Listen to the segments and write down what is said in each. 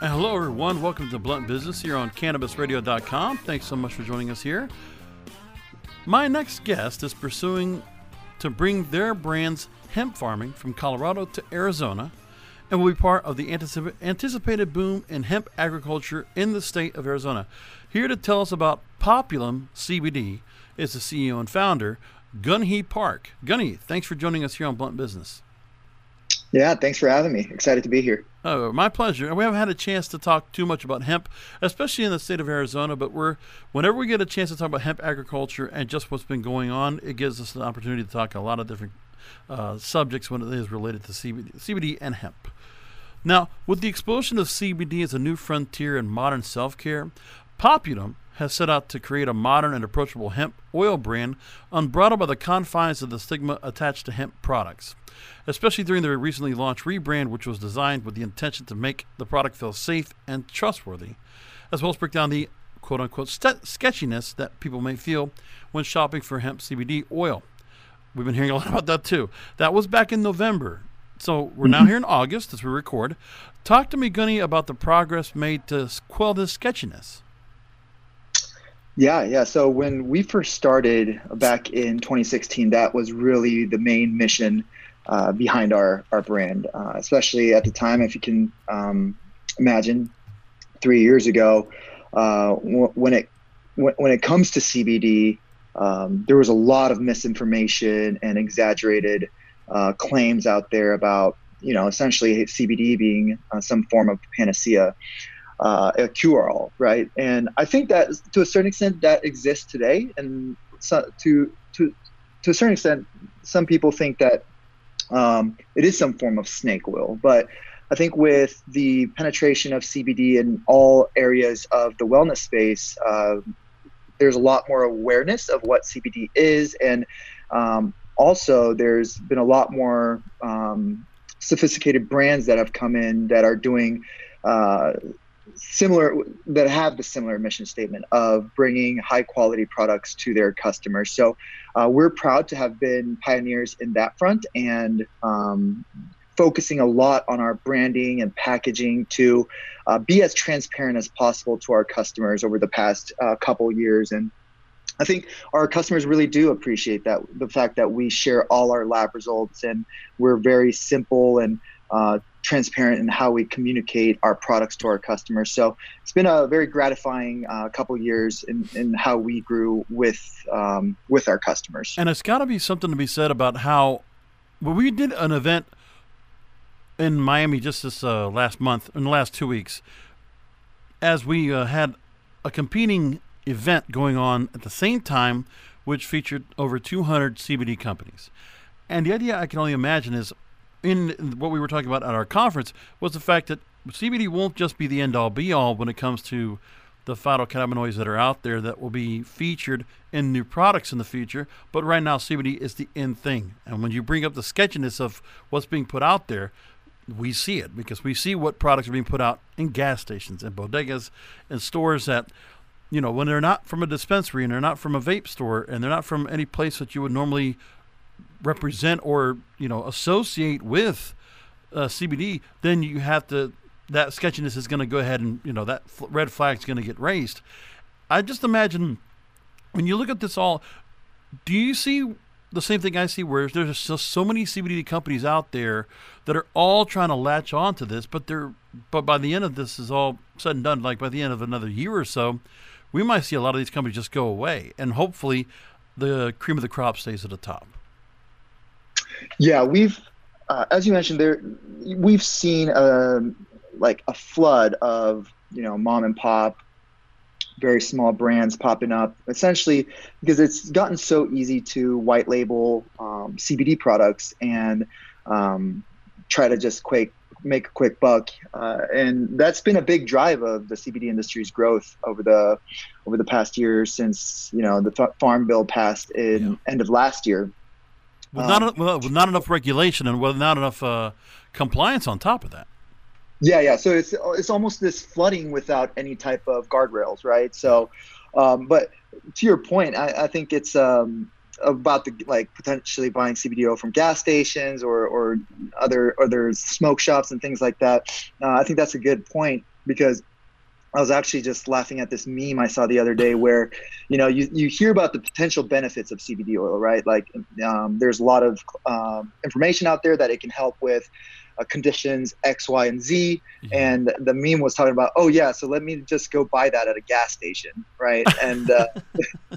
Hello, everyone. Welcome to Blunt Business here on CannabisRadio.com. Thanks so much for joining us here. My next guest is pursuing to bring their brand's hemp farming from Colorado to Arizona and will be part of the anticipated boom in hemp agriculture in the state of Arizona. Here to tell us about Populum CBD is the CEO and founder, Gunhee Park. Gunhee, thanks for joining us here on Blunt Business. Yeah, thanks for having me. Excited to be here. Oh, my pleasure. We haven't had a chance to talk too much about hemp, especially in the state of Arizona. But we're whenever we get a chance to talk about hemp agriculture and just what's been going on, it gives us an opportunity to talk a lot of different uh, subjects when it is related to CBD, CBD and hemp. Now, with the explosion of CBD as a new frontier in modern self-care, Populum has set out to create a modern and approachable hemp oil brand unbridled by the confines of the stigma attached to hemp products especially during their recently launched rebrand, which was designed with the intention to make the product feel safe and trustworthy, as well as break down the quote unquote st- sketchiness that people may feel when shopping for hemp CBD oil. We've been hearing a lot about that too. That was back in November. So we're now mm-hmm. here in August as we record. Talk to me, Gunhee, about the progress made to quell this sketchiness. Yeah, yeah. So when we first started back in 2016, that was really the main mission uh, behind our our brand, uh, especially at the time. If you can um, imagine, three years ago, uh, w- when it w- when it comes to CBD, um, there was a lot of misinformation and exaggerated uh, claims out there about you know essentially CBD being uh, some form of panacea. Uh, a cure-all, right? And I think that to a certain extent that exists today, and so, to to to a certain extent, some people think that um, it is some form of snake oil. But I think with the penetration of CBD in all areas of the wellness space, uh, there's a lot more awareness of what CBD is, and um, also there's been a lot more um, sophisticated brands that have come in that are doing uh, similar that have the similar mission statement of bringing high quality products to their customers. So uh, we're proud to have been pioneers in that front and um, focusing a lot on our branding and packaging to uh, be as transparent as possible to our customers over the past uh, couple years and I think our customers really do appreciate that the fact that we share all our lab results and we're very simple and uh, transparent in how we communicate our products to our customers. So it's been a very gratifying uh, couple years in, in how we grew with um, with our customers. And it's got to be something to be said about how well, we did an event in Miami just this uh, last month, in the last two weeks, as we uh, had a competing event going on at the same time, which featured over 200 CBD companies. And the idea I can only imagine is in what we were talking about at our conference was the fact that CBD won't just be the end all be all when it comes to the phytocannabinoids that are out there that will be featured in new products in the future. But right now, CBD is the end thing. And when you bring up the sketchiness of what's being put out there, we see it because we see what products are being put out in gas stations and bodegas and stores that, you know, when they're not from a dispensary and they're not from a vape store and they're not from any place that you would normally represent or you know associate with uh, CBD, then you have to that sketchiness is going to go ahead and you know that red flag is going to get raised. I just imagine when you look at this all, do you see the same thing I see where there's just so many CBD companies out there that are all trying to latch on to this, but they're but by the end of this is all said and done, like by the end of another year or so, we might see a lot of these companies just go away, and hopefully the cream of the crop stays at the top. Yeah, we've, uh, as you mentioned, there we've seen a um, like a flood of you know mom and pop, very small brands popping up. Essentially, because it's gotten so easy to white label um, CBD products and um, try to just quake make a quick buck, uh, and that's been a big drive of the CBD industry's growth over the over the past year since you know the Farm Bill passed in yeah. end of last year. With um, not well, with not enough regulation and with not enough uh, compliance on top of that. Yeah, yeah. So it's it's almost this flooding without any type of guardrails, right? So, um, but to your point, I, I think it's um, about the like potentially buying CBDO from gas stations or or other other smoke shops and things like that. Uh, I think that's a good point because I was actually just laughing at this meme I saw the other day where, you know, you, you hear about the potential benefits of CBD oil, right? Like um, there's a lot of um, information out there that it can help with uh, conditions X, Y, and Z. Mm-hmm. And the meme was talking about, oh yeah, so let me just go buy that at a gas station, right? And uh,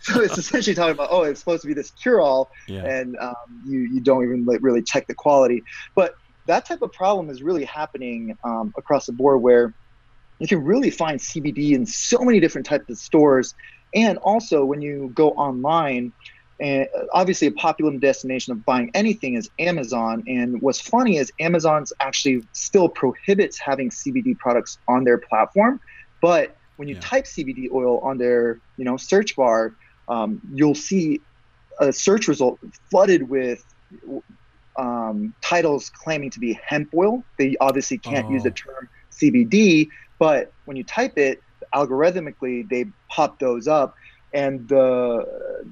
so it's essentially talking about, oh, it's supposed to be this cure-all, yeah. and um, you you don't even like, really check the quality. But that type of problem is really happening um, across the board, where you can really find CBD in so many different types of stores, and also when you go online and obviously a popular destination of buying anything is Amazon. And what's funny is Amazon's actually still prohibits having CBD products on their platform, but when you yeah. type CBD oil on their you know search bar, um, you'll see a search result flooded with um, titles claiming to be hemp oil. They obviously can't oh. use the oh. term CBD, but when you type it, algorithmically they pop those up and the,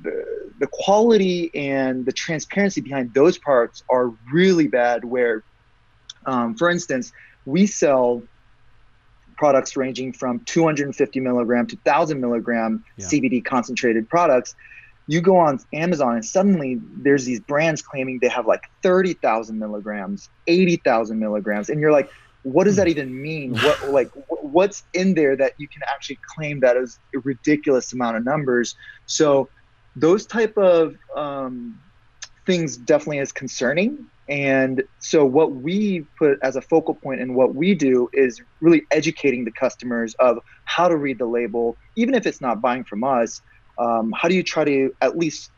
the, the quality and the transparency behind those parts are really bad. Where, um, for instance, we sell products ranging from 250 milligram to 1000 milligram yeah. CBD concentrated products. You go on Amazon and suddenly there's these brands claiming they have like 30,000 milligrams, 80,000 milligrams, and you're like, what does that hmm. even mean? What like what's in there that you can actually claim that is a ridiculous amount of numbers? So those type of um, things definitely is concerning. And so what we put as a focal point and what we do is really educating the customers of how to read the label, even if it's not buying from us. Um, how do you try to at least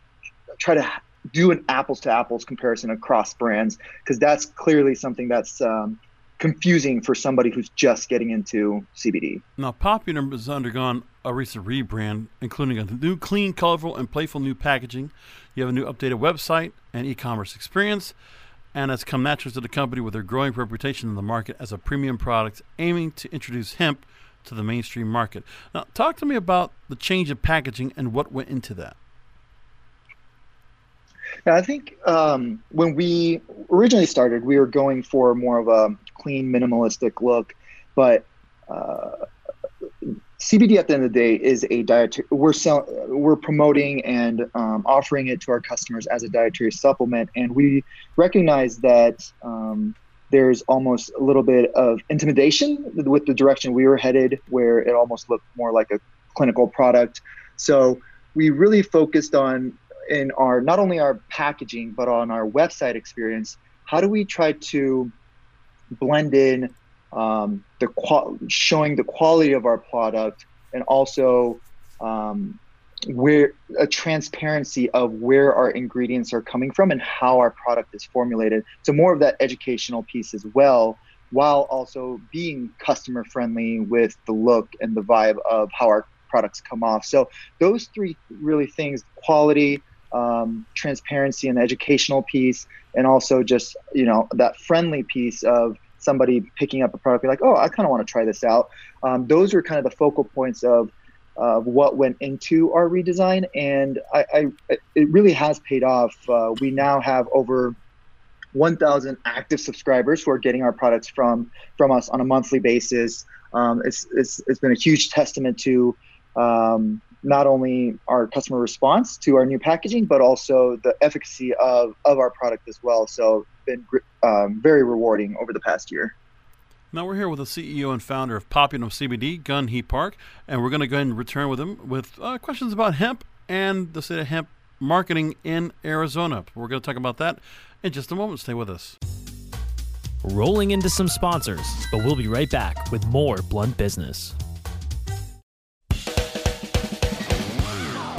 try to do an apples to apples comparison across brands? Because that's clearly something that's um, confusing for somebody who's just getting into CBD. Now, Populum has undergone a recent rebrand, including a new, clean, colorful, and playful new packaging. You have a new updated website and e-commerce experience, and has come natural to the company with their growing reputation in the market as a premium product, aiming to introduce hemp to the mainstream market. Now, talk to me about the change of packaging and what went into that. Yeah, I think um, when we originally started, we were going for more of a clean, minimalistic look, but uh, CBD at the end of the day is a dietary. We're sell, we're promoting and um, offering it to our customers as a dietary supplement, and we recognize that um, there's almost a little bit of intimidation with the direction we were headed, where it almost looked more like a clinical product. So we really focused on in our not only our packaging but on our website experience how do we try to blend in um, the qual- showing the quality of our product and also um, where a transparency of where our ingredients are coming from and how our product is formulated. So more of that educational piece as well while also being customer friendly with the look and the vibe of how our products come off. So those three really things quality um, transparency and educational piece, and also just you know that friendly piece of somebody picking up a product, be like, oh, I kind of want to try this out. Um, those were kind of the focal points of uh, what went into our redesign, and I, I it really has paid off. Uh, we now have over 1,000 active subscribers who are getting our products from from us on a monthly basis. Um, it's, it's it's been a huge testament to um, not only our customer response to our new packaging, but also the efficacy of, of our product as well. So, been um, very rewarding over the past year. Now we're here with the CEO and founder of Populum CBD, Gunhee Park, and we're going to go ahead and return with him with uh, questions about hemp and the state of hemp marketing in Arizona. We're going to talk about that in just a moment. Stay with us. Rolling into some sponsors, but we'll be right back with more Blunt Business.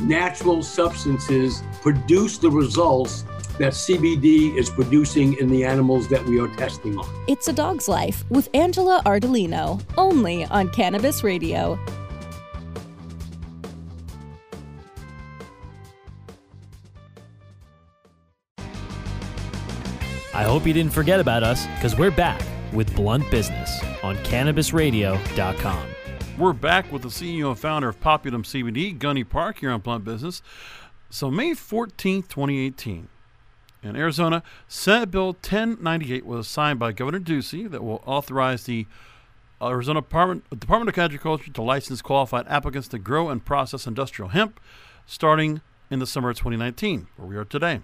natural substances produce the results that CBD is producing in the animals that we are testing on. It's a Dog's Life with Angela Ardolino, only on Cannabis Radio. I hope you didn't forget about us because we're back with Blunt Business on CannabisRadio.com. We're back with the CEO and founder of Populum CBD, Gunhee Park, here on Blunt Business. So, May 14th, 2018, in Arizona, Senate Bill 1098 was signed by Governor Ducey that will authorize the Arizona Department, Department of Agriculture to license qualified applicants to grow and process industrial hemp starting in the summer of 2019, where we are today.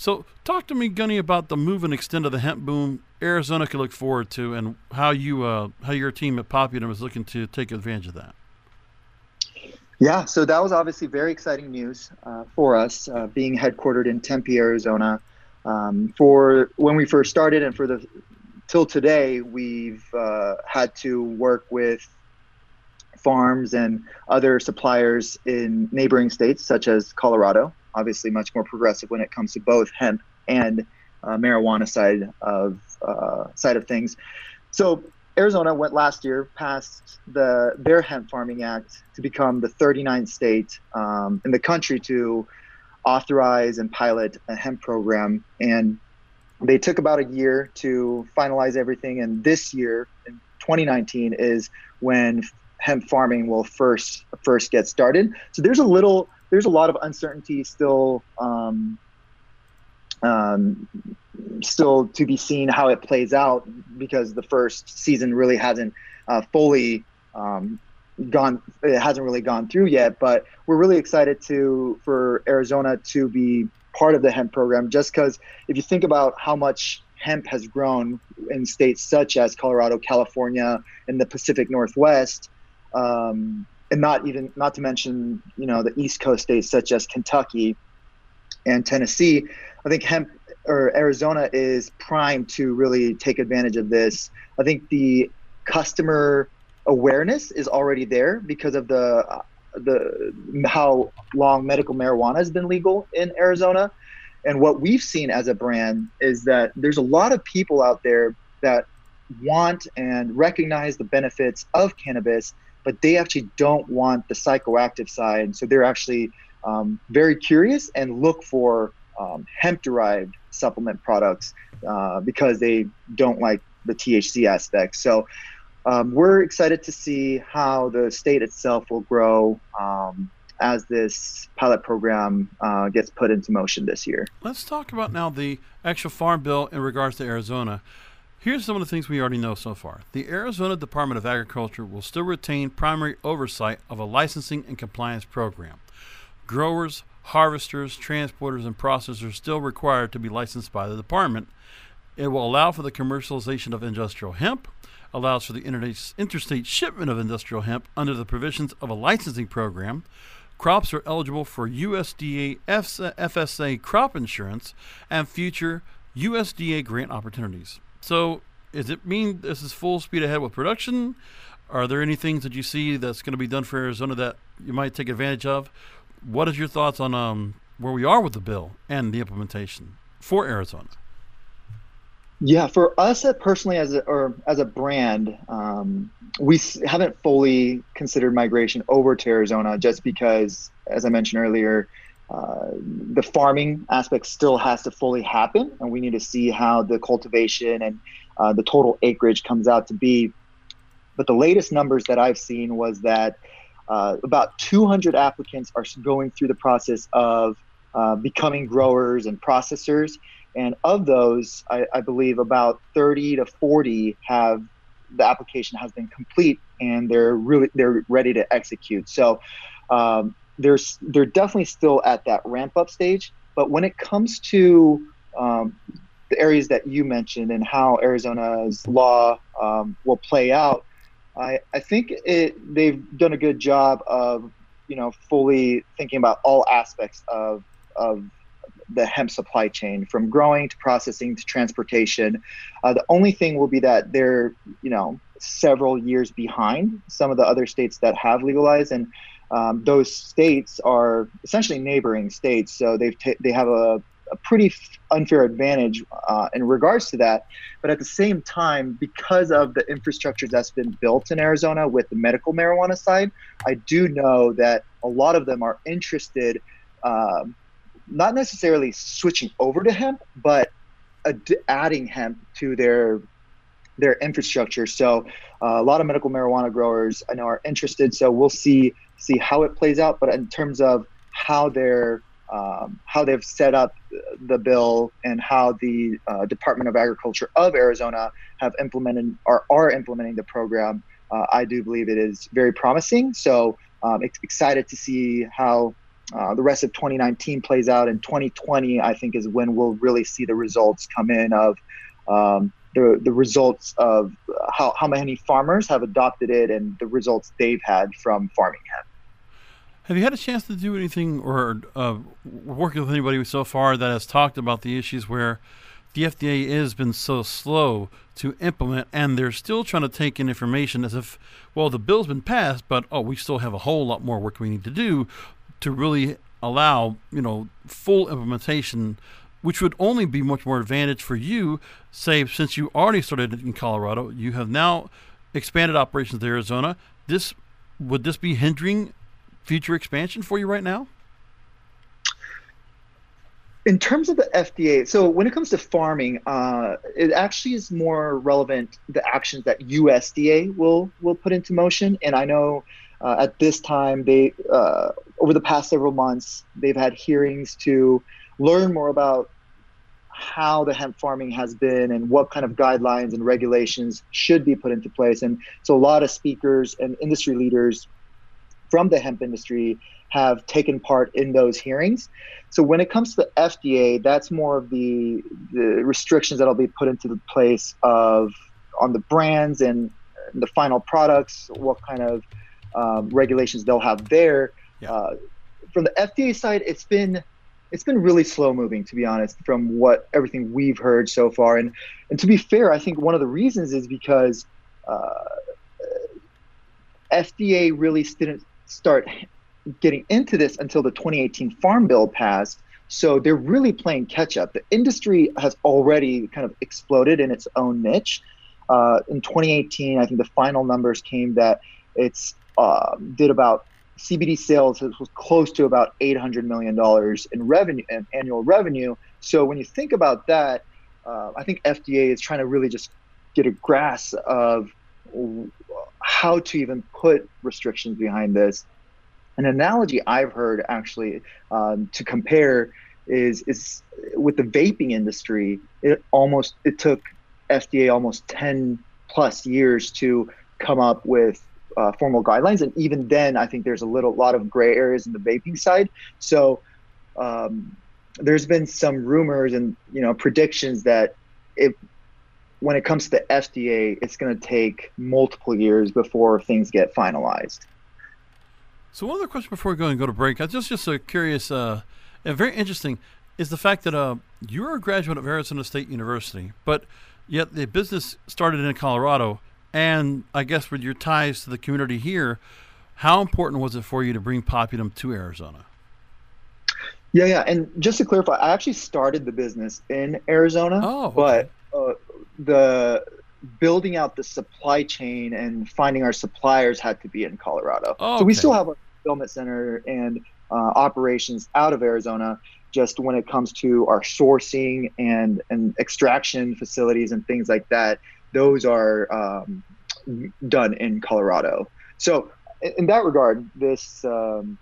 So, talk to me, Gunhee, about the move and extend of the hemp boom Arizona can look forward to, and how you, uh, how your team at Populum is looking to take advantage of that. Yeah, so that was obviously very exciting news uh, for us, uh, being headquartered in Tempe, Arizona. Um, for when we first started, and for the till today, we've uh, had to work with farms and other suppliers in neighboring states, such as Colorado. Obviously, much more progressive when it comes to both hemp and uh, marijuana side of uh, side of things. So Arizona went last year passed the their hemp farming act to become the 39th state um, in the country to authorize and pilot a hemp program. And they took about a year to finalize everything. And this year in 2019 is when hemp farming will first first get started. So there's a little there's a lot of uncertainty still um, um, still to be seen how it plays out because the first season really hasn't uh, fully um, gone it hasn't really gone through yet but we're really excited to for arizona to be part of the hemp program just because if you think about how much hemp has grown in states such as colorado california and the pacific northwest um, and not even not to mention you know the east coast states such as kentucky and tennessee i think hemp or Arizona is primed to really take advantage of this. I think the customer awareness is already there because of the the how long medical marijuana has been legal in Arizona. And what we've seen as a brand is that there's a lot of people out there that want and recognize the benefits of cannabis, but they actually don't want the psychoactive side. So they're actually um, very curious and look for um, hemp derived supplement products uh, because they don't like the THC aspect. So um, we're excited to see how the state itself will grow um, as this pilot program uh, gets put into motion this year. Let's talk about now the actual farm bill in regards to Arizona. Here's some of the things we already know so far. The Arizona Department of Agriculture will still retain primary oversight of a licensing and compliance program. Growers, harvesters, transporters, and processors still required to be licensed by the department. It will allow for the commercialization of industrial hemp, allows for the interstate shipment of industrial hemp under the provisions of a licensing program. Crops are eligible for USDA FSA crop insurance and future USDA grant opportunities. So, does it mean this is full speed ahead with production? Are there any things that you see that's going to be done for Arizona that you might take advantage of? What is your thoughts on um, where we are with the bill and the implementation for Arizona? Yeah, for us personally, as a, or as a brand, um, we haven't fully considered migration over to Arizona just because, as I mentioned earlier, uh, the farming aspect still has to fully happen, and we need to see how the cultivation and uh, the total acreage comes out to be. But the latest numbers that I've seen was that uh, about 200 applicants are going through the process of uh, becoming growers and processors, and of those, I, I believe about 30 to 40 have the application has been complete and they're really they're ready to execute. So um, there's they're definitely still at that ramp up stage. But when it comes to um, the areas that you mentioned and how Arizona's law um, will play out, I, I think it, they've done a good job of you know fully thinking about all aspects of of the hemp supply chain from growing to processing to transportation. Uh, the only thing will be that they're you know several years behind some of the other states that have legalized and um, those states are essentially neighboring states, so they've t- they have a, a pretty f- unfair advantage uh, in regards to that. But at the same time, because of the infrastructure that's been built in Arizona with the medical marijuana side, I do know that a lot of them are interested, um, not necessarily switching over to hemp, but ad- adding hemp to their their infrastructure. So uh, a lot of medical marijuana growers I know are interested. So we'll see see how it plays out. But in terms of how they're um, how they've set up the bill and how the uh, Department of Agriculture of Arizona have implemented or are implementing the program, uh, I do believe it is very promising. So um, excited to see how uh, the rest of 2019 plays out. And 2020, I think, is when we'll really see the results come in of um, the, the results of how, how many farmers have adopted it and the results they've had from farming hemp. Have you had a chance to do anything or uh, with anybody so far that has talked about the issues where the FDA has been so slow to implement and they're still trying to take in information as if, well, the bill's been passed, but oh, we still have a whole lot more work we need to do to really allow, you know, full implementation, which would only be much more advantage for you, say, since you already started in Colorado, you have now expanded operations to Arizona. This would this be hindering future expansion for you right now? In terms of the FDA, so when it comes to farming, uh, it actually is more relevant the actions that USDA will will put into motion. And I know uh, at this time, they uh, over the past several months, they've had hearings to learn more about how the hemp farming has been and what kind of guidelines and regulations should be put into place. And so a lot of speakers and industry leaders from the hemp industry have taken part in those hearings. So when it comes to the FDA, that's more of the the restrictions that'll be put into the place of on the brands and the final products, what kind of um, regulations they'll have there. Yeah. Uh, from the FDA side, it's been it's been really slow moving to be honest from what everything we've heard so far and and to be fair i think one of the reasons is because uh, fda really didn't start getting into this until the 2018 Farm Bill passed. So they're really playing catch up. The industry has already kind of exploded in its own niche. Uh, in 2018, I think the final numbers came that it's uh, did about CBD sales was close to about 800 million dollars in revenue annual revenue. So when you think about that, uh, I think FDA is trying to really just get a grasp of how to even put restrictions behind this. An analogy I've heard actually um, to compare is is with the vaping industry. It almost it took FDA almost ten plus years to come up with uh, formal guidelines, and even then, I think there's a little lot of gray areas in the vaping side. So um, there's been some rumors and you know predictions that if when it comes to the FDA, it's going to take multiple years before things get finalized. So one other question before we go and go to break, I just just a curious, uh, and very interesting, is the fact that uh, you're a graduate of Arizona State University, but yet the business started in Colorado, and I guess with your ties to the community here, how important was it for you to bring Populum to Arizona? Yeah, yeah, and just to clarify, I actually started the business in Arizona, oh, okay. but uh, the building out the supply chain and finding our suppliers had to be in Colorado. Oh, so we still have a fulfillment center and uh, operations out of Arizona. Just when it comes to our sourcing and and extraction facilities and things like that, those are um, done in Colorado. So in, that regard, this um,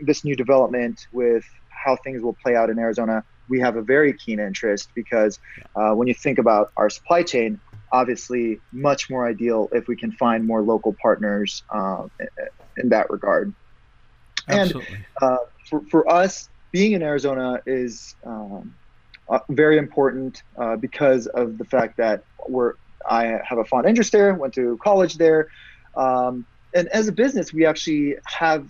this new development with how things will play out in Arizona, we have a very keen interest because uh, when you think about our supply chain, obviously much more ideal if we can find more local partners uh, in that regard. Absolutely. And uh, for, for us, being in Arizona is um, uh, very important uh, because of the fact that we're I have a fond interest there, went to college there, um, and as a business, we actually have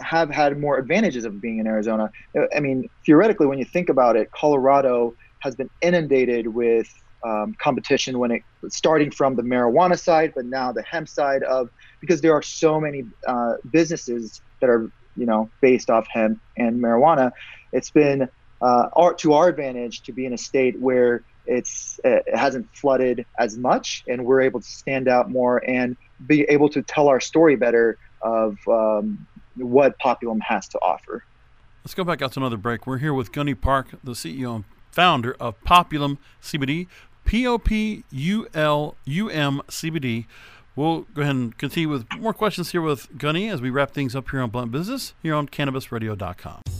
have had more advantages of being in Arizona. I mean, theoretically, when you think about it, Colorado has been inundated with um, competition when it starting from the marijuana side, but now the hemp side of because there are so many uh, businesses that are you know based off hemp and marijuana. It's been uh, our, to our advantage to be in a state where it's it hasn't flooded as much, and we're able to stand out more and be able to tell our story better of um, what Populum has to offer. Let's go back out to another break. We're here with Gunhee Park, the CEO and founder of Populum CBD, P O P U L U M CBD. We'll go ahead and continue with more questions here with Gunhee as we wrap things up here on Blunt Business here on CannabisRadio.com.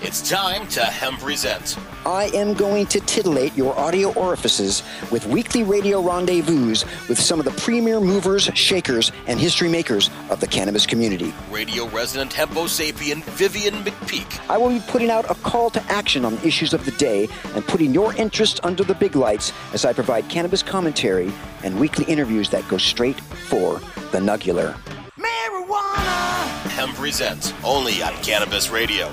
It's time to Hemp Present. I am going to titillate your audio orifices with weekly radio rendezvous with some of the premier movers, shakers, and history makers of the cannabis community. Radio resident Hempo sapien Vivian McPeak. I will be putting out a call to action on issues of the day and putting your interest under the big lights as I provide cannabis commentary and weekly interviews that go straight for the nugular. Marijuana! Hemp Present. Only on Cannabis Radio.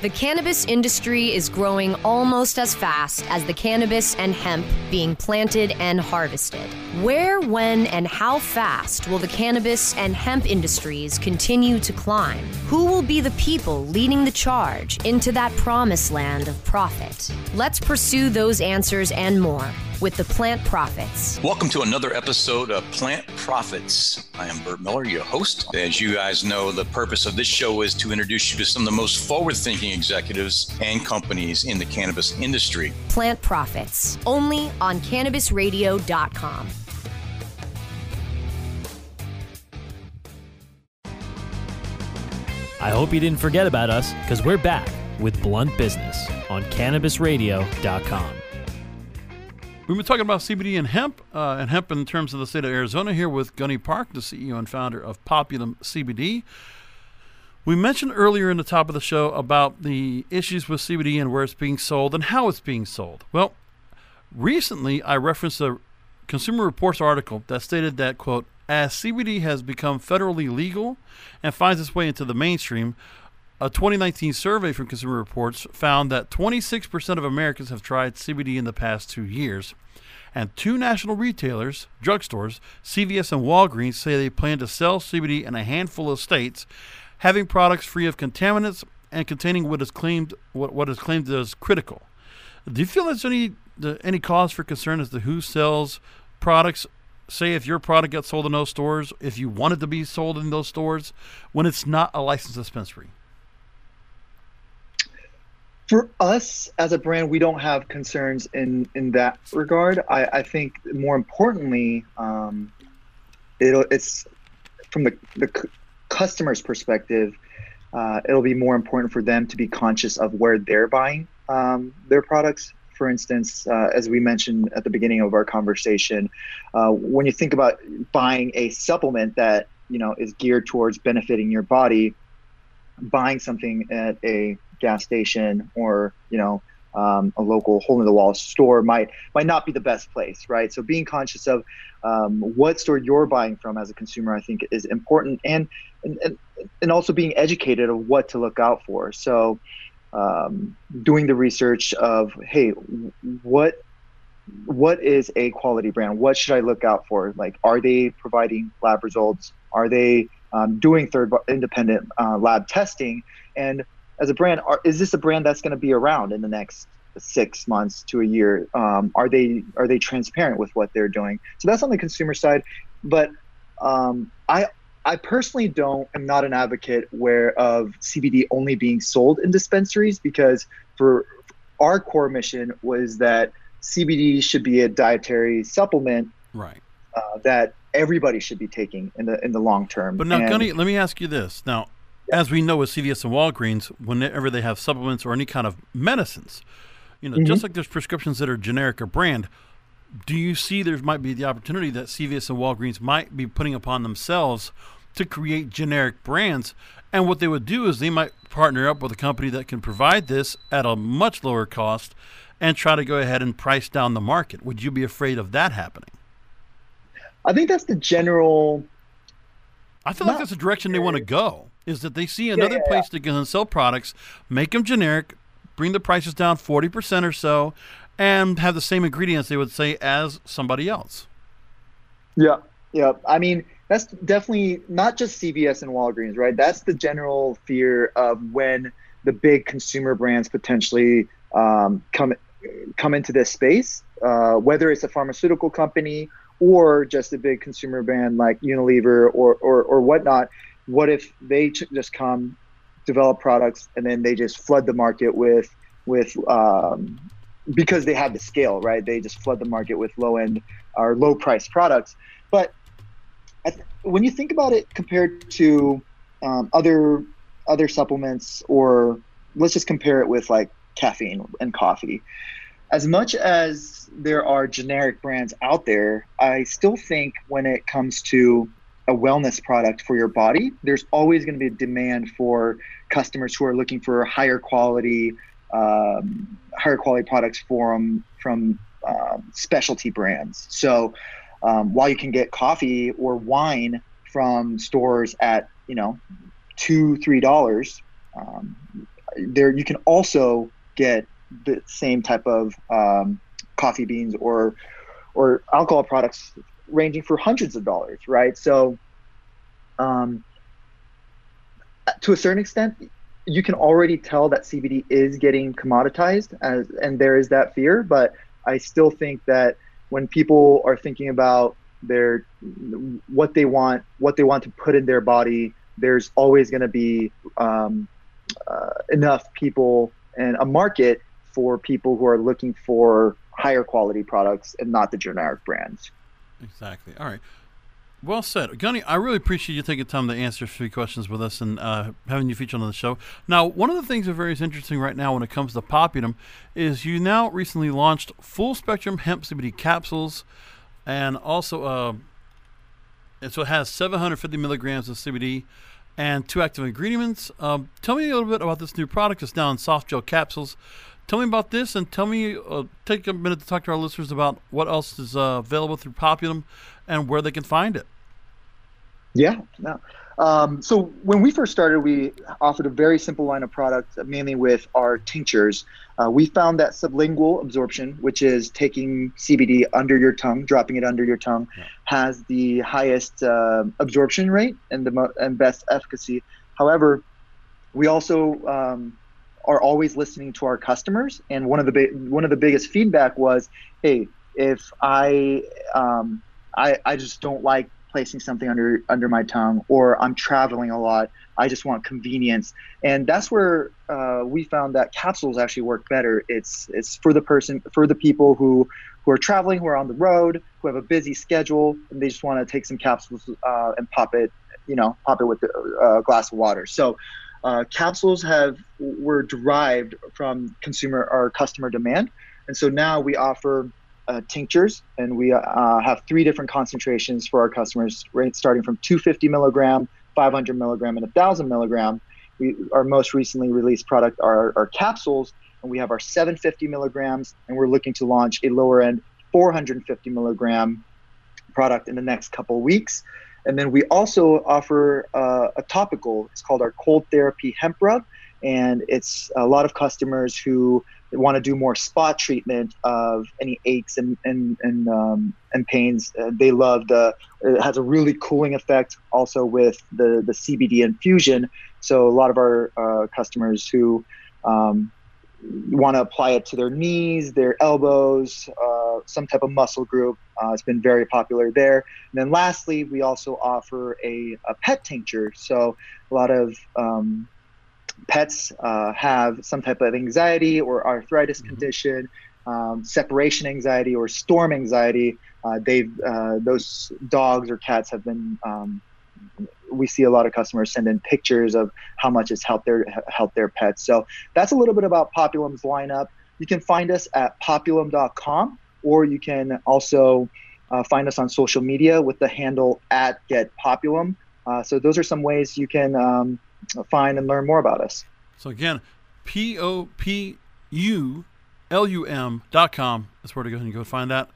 The cannabis industry is growing almost as fast as the cannabis and hemp being planted and harvested. Where, when, and how fast will the cannabis and hemp industries continue to climb? Who will be the people leading the charge into that promised land of profit? Let's pursue those answers and more with the Plant Profits. Welcome to another episode of Plant Profits. I am Bert Miller, your host. As you guys know, the purpose of this show is to introduce you to some of the most forward thinking executives and companies in the cannabis industry. Plant Profits, only on cannabisradio.com. I hope you didn't forget about us because we're back with Blunt Business on CannabisRadio.com. We've been talking about CBD and hemp, uh, and hemp in terms of the state of Arizona here with Gunhee Park, the CEO and founder of Populum CBD. We mentioned earlier in the top of the show about the issues with CBD and where it's being sold and how it's being sold. Well, recently I referenced a Consumer Reports article that stated that, quote, as CBD has become federally legal and finds its way into the mainstream, a 2019 survey from Consumer Reports found that 26% of Americans have tried CBD in the past two years. And two national retailers, drugstores, CVS and Walgreens, say they plan to sell CBD in a handful of states, having products free of contaminants and containing what is claimed what, what is claimed as critical. Do you feel there's any any cause for concern as to who sells products say if your product gets sold in those stores, if you want it to be sold in those stores, when it's not a licensed dispensary? For us as a brand, we don't have concerns in in that regard. I, I think more importantly, um, it'll it's from the the customer's perspective. Uh, it'll be more important for them to be conscious of where they're buying um, their products for instance, uh, as we mentioned at the beginning of our conversation, uh, when you think about buying a supplement that you know is geared towards benefiting your body, buying something at a gas station or you know um, a local hole in the wall store might might not be the best place, right? So being conscious of um, what store you're buying from as a consumer, I think, is important, and and and also being educated of what to look out for. So um, doing the research of hey what what is a quality brand what should i look out for like are they providing lab results are they um, doing third independent uh, lab testing and as a brand are, is this a brand that's going to be around in the next six months to a year um, are they are they transparent with what they're doing so that's on the consumer side but um, i I personally don't am not an advocate where of CBD only being sold in dispensaries because for our core mission was that CBD should be a dietary supplement, right? Uh, that everybody should be taking in the in the long term. But now, and, Gunhee, let me ask you this: now. As we know with CVS and Walgreens, whenever they have supplements or any kind of medicines, you know, mm-hmm. just like there's prescriptions that are generic or brand, do you see there might be the opportunity that CVS and Walgreens might be putting upon themselves to create generic brands? And what they would do is they might partner up with a company that can provide this at a much lower cost and try to go ahead and price down the market. Would you be afraid of that happening? I think that's the general. I feel like that's the direction they want to go. Is that they see another yeah, yeah, place yeah. to go and sell products, make them generic, bring the prices down forty percent or so, and have the same ingredients they would say as somebody else. Yeah, yeah. I mean, that's definitely not just CVS and Walgreens, right? That's the general fear of when the big consumer brands potentially um, come come into this space, uh, whether it's a pharmaceutical company or just a big consumer brand like Unilever or or, or whatnot. What if they just come, develop products, and then they just flood the market with with um, because they have the scale, right? They just flood the market with low end or low price products. But when you think about it compared to um, other other supplements, or let's just compare it with like caffeine and coffee. As much as there are generic brands out there, I still think when it comes to a wellness product for your body, there's always going to be a demand for customers who are looking for higher quality, um, higher quality products from from um, specialty brands. So um, while you can get coffee or wine from stores at you know two three dollars, um, there you can also get the same type of um, coffee beans or or alcohol products ranging for hundreds of dollars, right? So, um, to a certain extent, you can already tell that CBD is getting commoditized, as, and there is that fear. But I still think that when people are thinking about their what they want, what they want to put in their body, there's always going to be um, uh, enough people and a market for people who are looking for higher quality products and not the generic brands. Exactly. All right. Well said, Gunhee. I really appreciate you taking time to answer a few questions with us and uh, having you featured on the show. Now, one of the things that's very interesting right now when it comes to Populum is you now recently launched full spectrum hemp CBD capsules, and also uh, and so it has 750 milligrams of CBD and two active ingredients. Um, tell me a little bit about this new product. It's now in soft gel capsules. Tell me about this, and tell me, uh, take a minute to talk to our listeners about what else is uh, available through Populum and where they can find it. Yeah, no. Um, so when we first started, we offered a very simple line of products, mainly with our tinctures. Uh, we found that sublingual absorption, which is taking CBD under your tongue, dropping it under your tongue, yeah. has the highest uh, absorption rate and the mo- and best efficacy. However, we also um, are always listening to our customers, and one of the bi- one of the biggest feedback was, "Hey, if I um, I, I just don't like placing something under under my tongue or i'm traveling a lot i just want convenience. And that's where uh, we found that capsules actually work better. It's it's for the person for the people who who are traveling who are on the road who have a busy schedule and they just want to take some capsules uh, and pop it you know pop it with a uh, glass of water. So uh, capsules have were derived from consumer or customer demand and so now we offer uh, tinctures, and we uh, have three different concentrations for our customers, right, starting from 250 milligram, 500 milligram, and 1,000 milligram. We, our most recently released product are our capsules, and we have our 750 milligrams, and we're looking to launch a lower end 450 milligram product in the next couple weeks. And then we also offer uh, a topical. It's called our cold therapy hemp rub, and it's a lot of customers who want to do more spot treatment of any aches and and and, um, and pains. Uh, they love the. It has a really cooling effect, also with the the CBD infusion. So a lot of our uh, customers who um, want to apply it to their knees, their elbows, uh, some type of muscle group. Uh, it's been very popular there. And then lastly, we also offer a, a pet tincture. So a lot of um, pets uh, have some type of anxiety or arthritis mm-hmm. condition, um, separation anxiety or storm anxiety, uh, they've uh, those dogs or cats have been. Um, we see a lot of customers send in pictures of how much it's helped their helped their pets. So that's a little bit about Populum's lineup. You can find us at populum.com, or you can also uh, find us on social media with the handle at Get Populum. Uh, so those are some ways you can um, find and learn more about us. So again, P O P U L U M dot com. That's where to go and you go find that.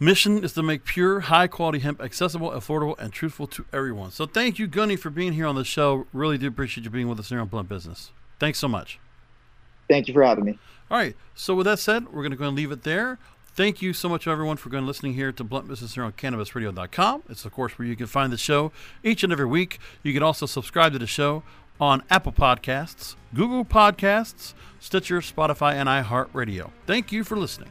Mission is to make pure, high quality hemp accessible, affordable, and truthful to everyone. So thank you, Gunhee, for being here on the show. Really do appreciate you being with us here on Blunt Business. Thanks so much. Thank you for having me. All right. So with that said, we're going to go and leave it there. Thank you so much, everyone, for going and listening here to Blunt Business here on CannabisRadio.com. It's, of course, where you can find the show each and every week. You can also subscribe to the show on Apple Podcasts, Google Podcasts, Stitcher, Spotify, and iHeartRadio. Thank you for listening.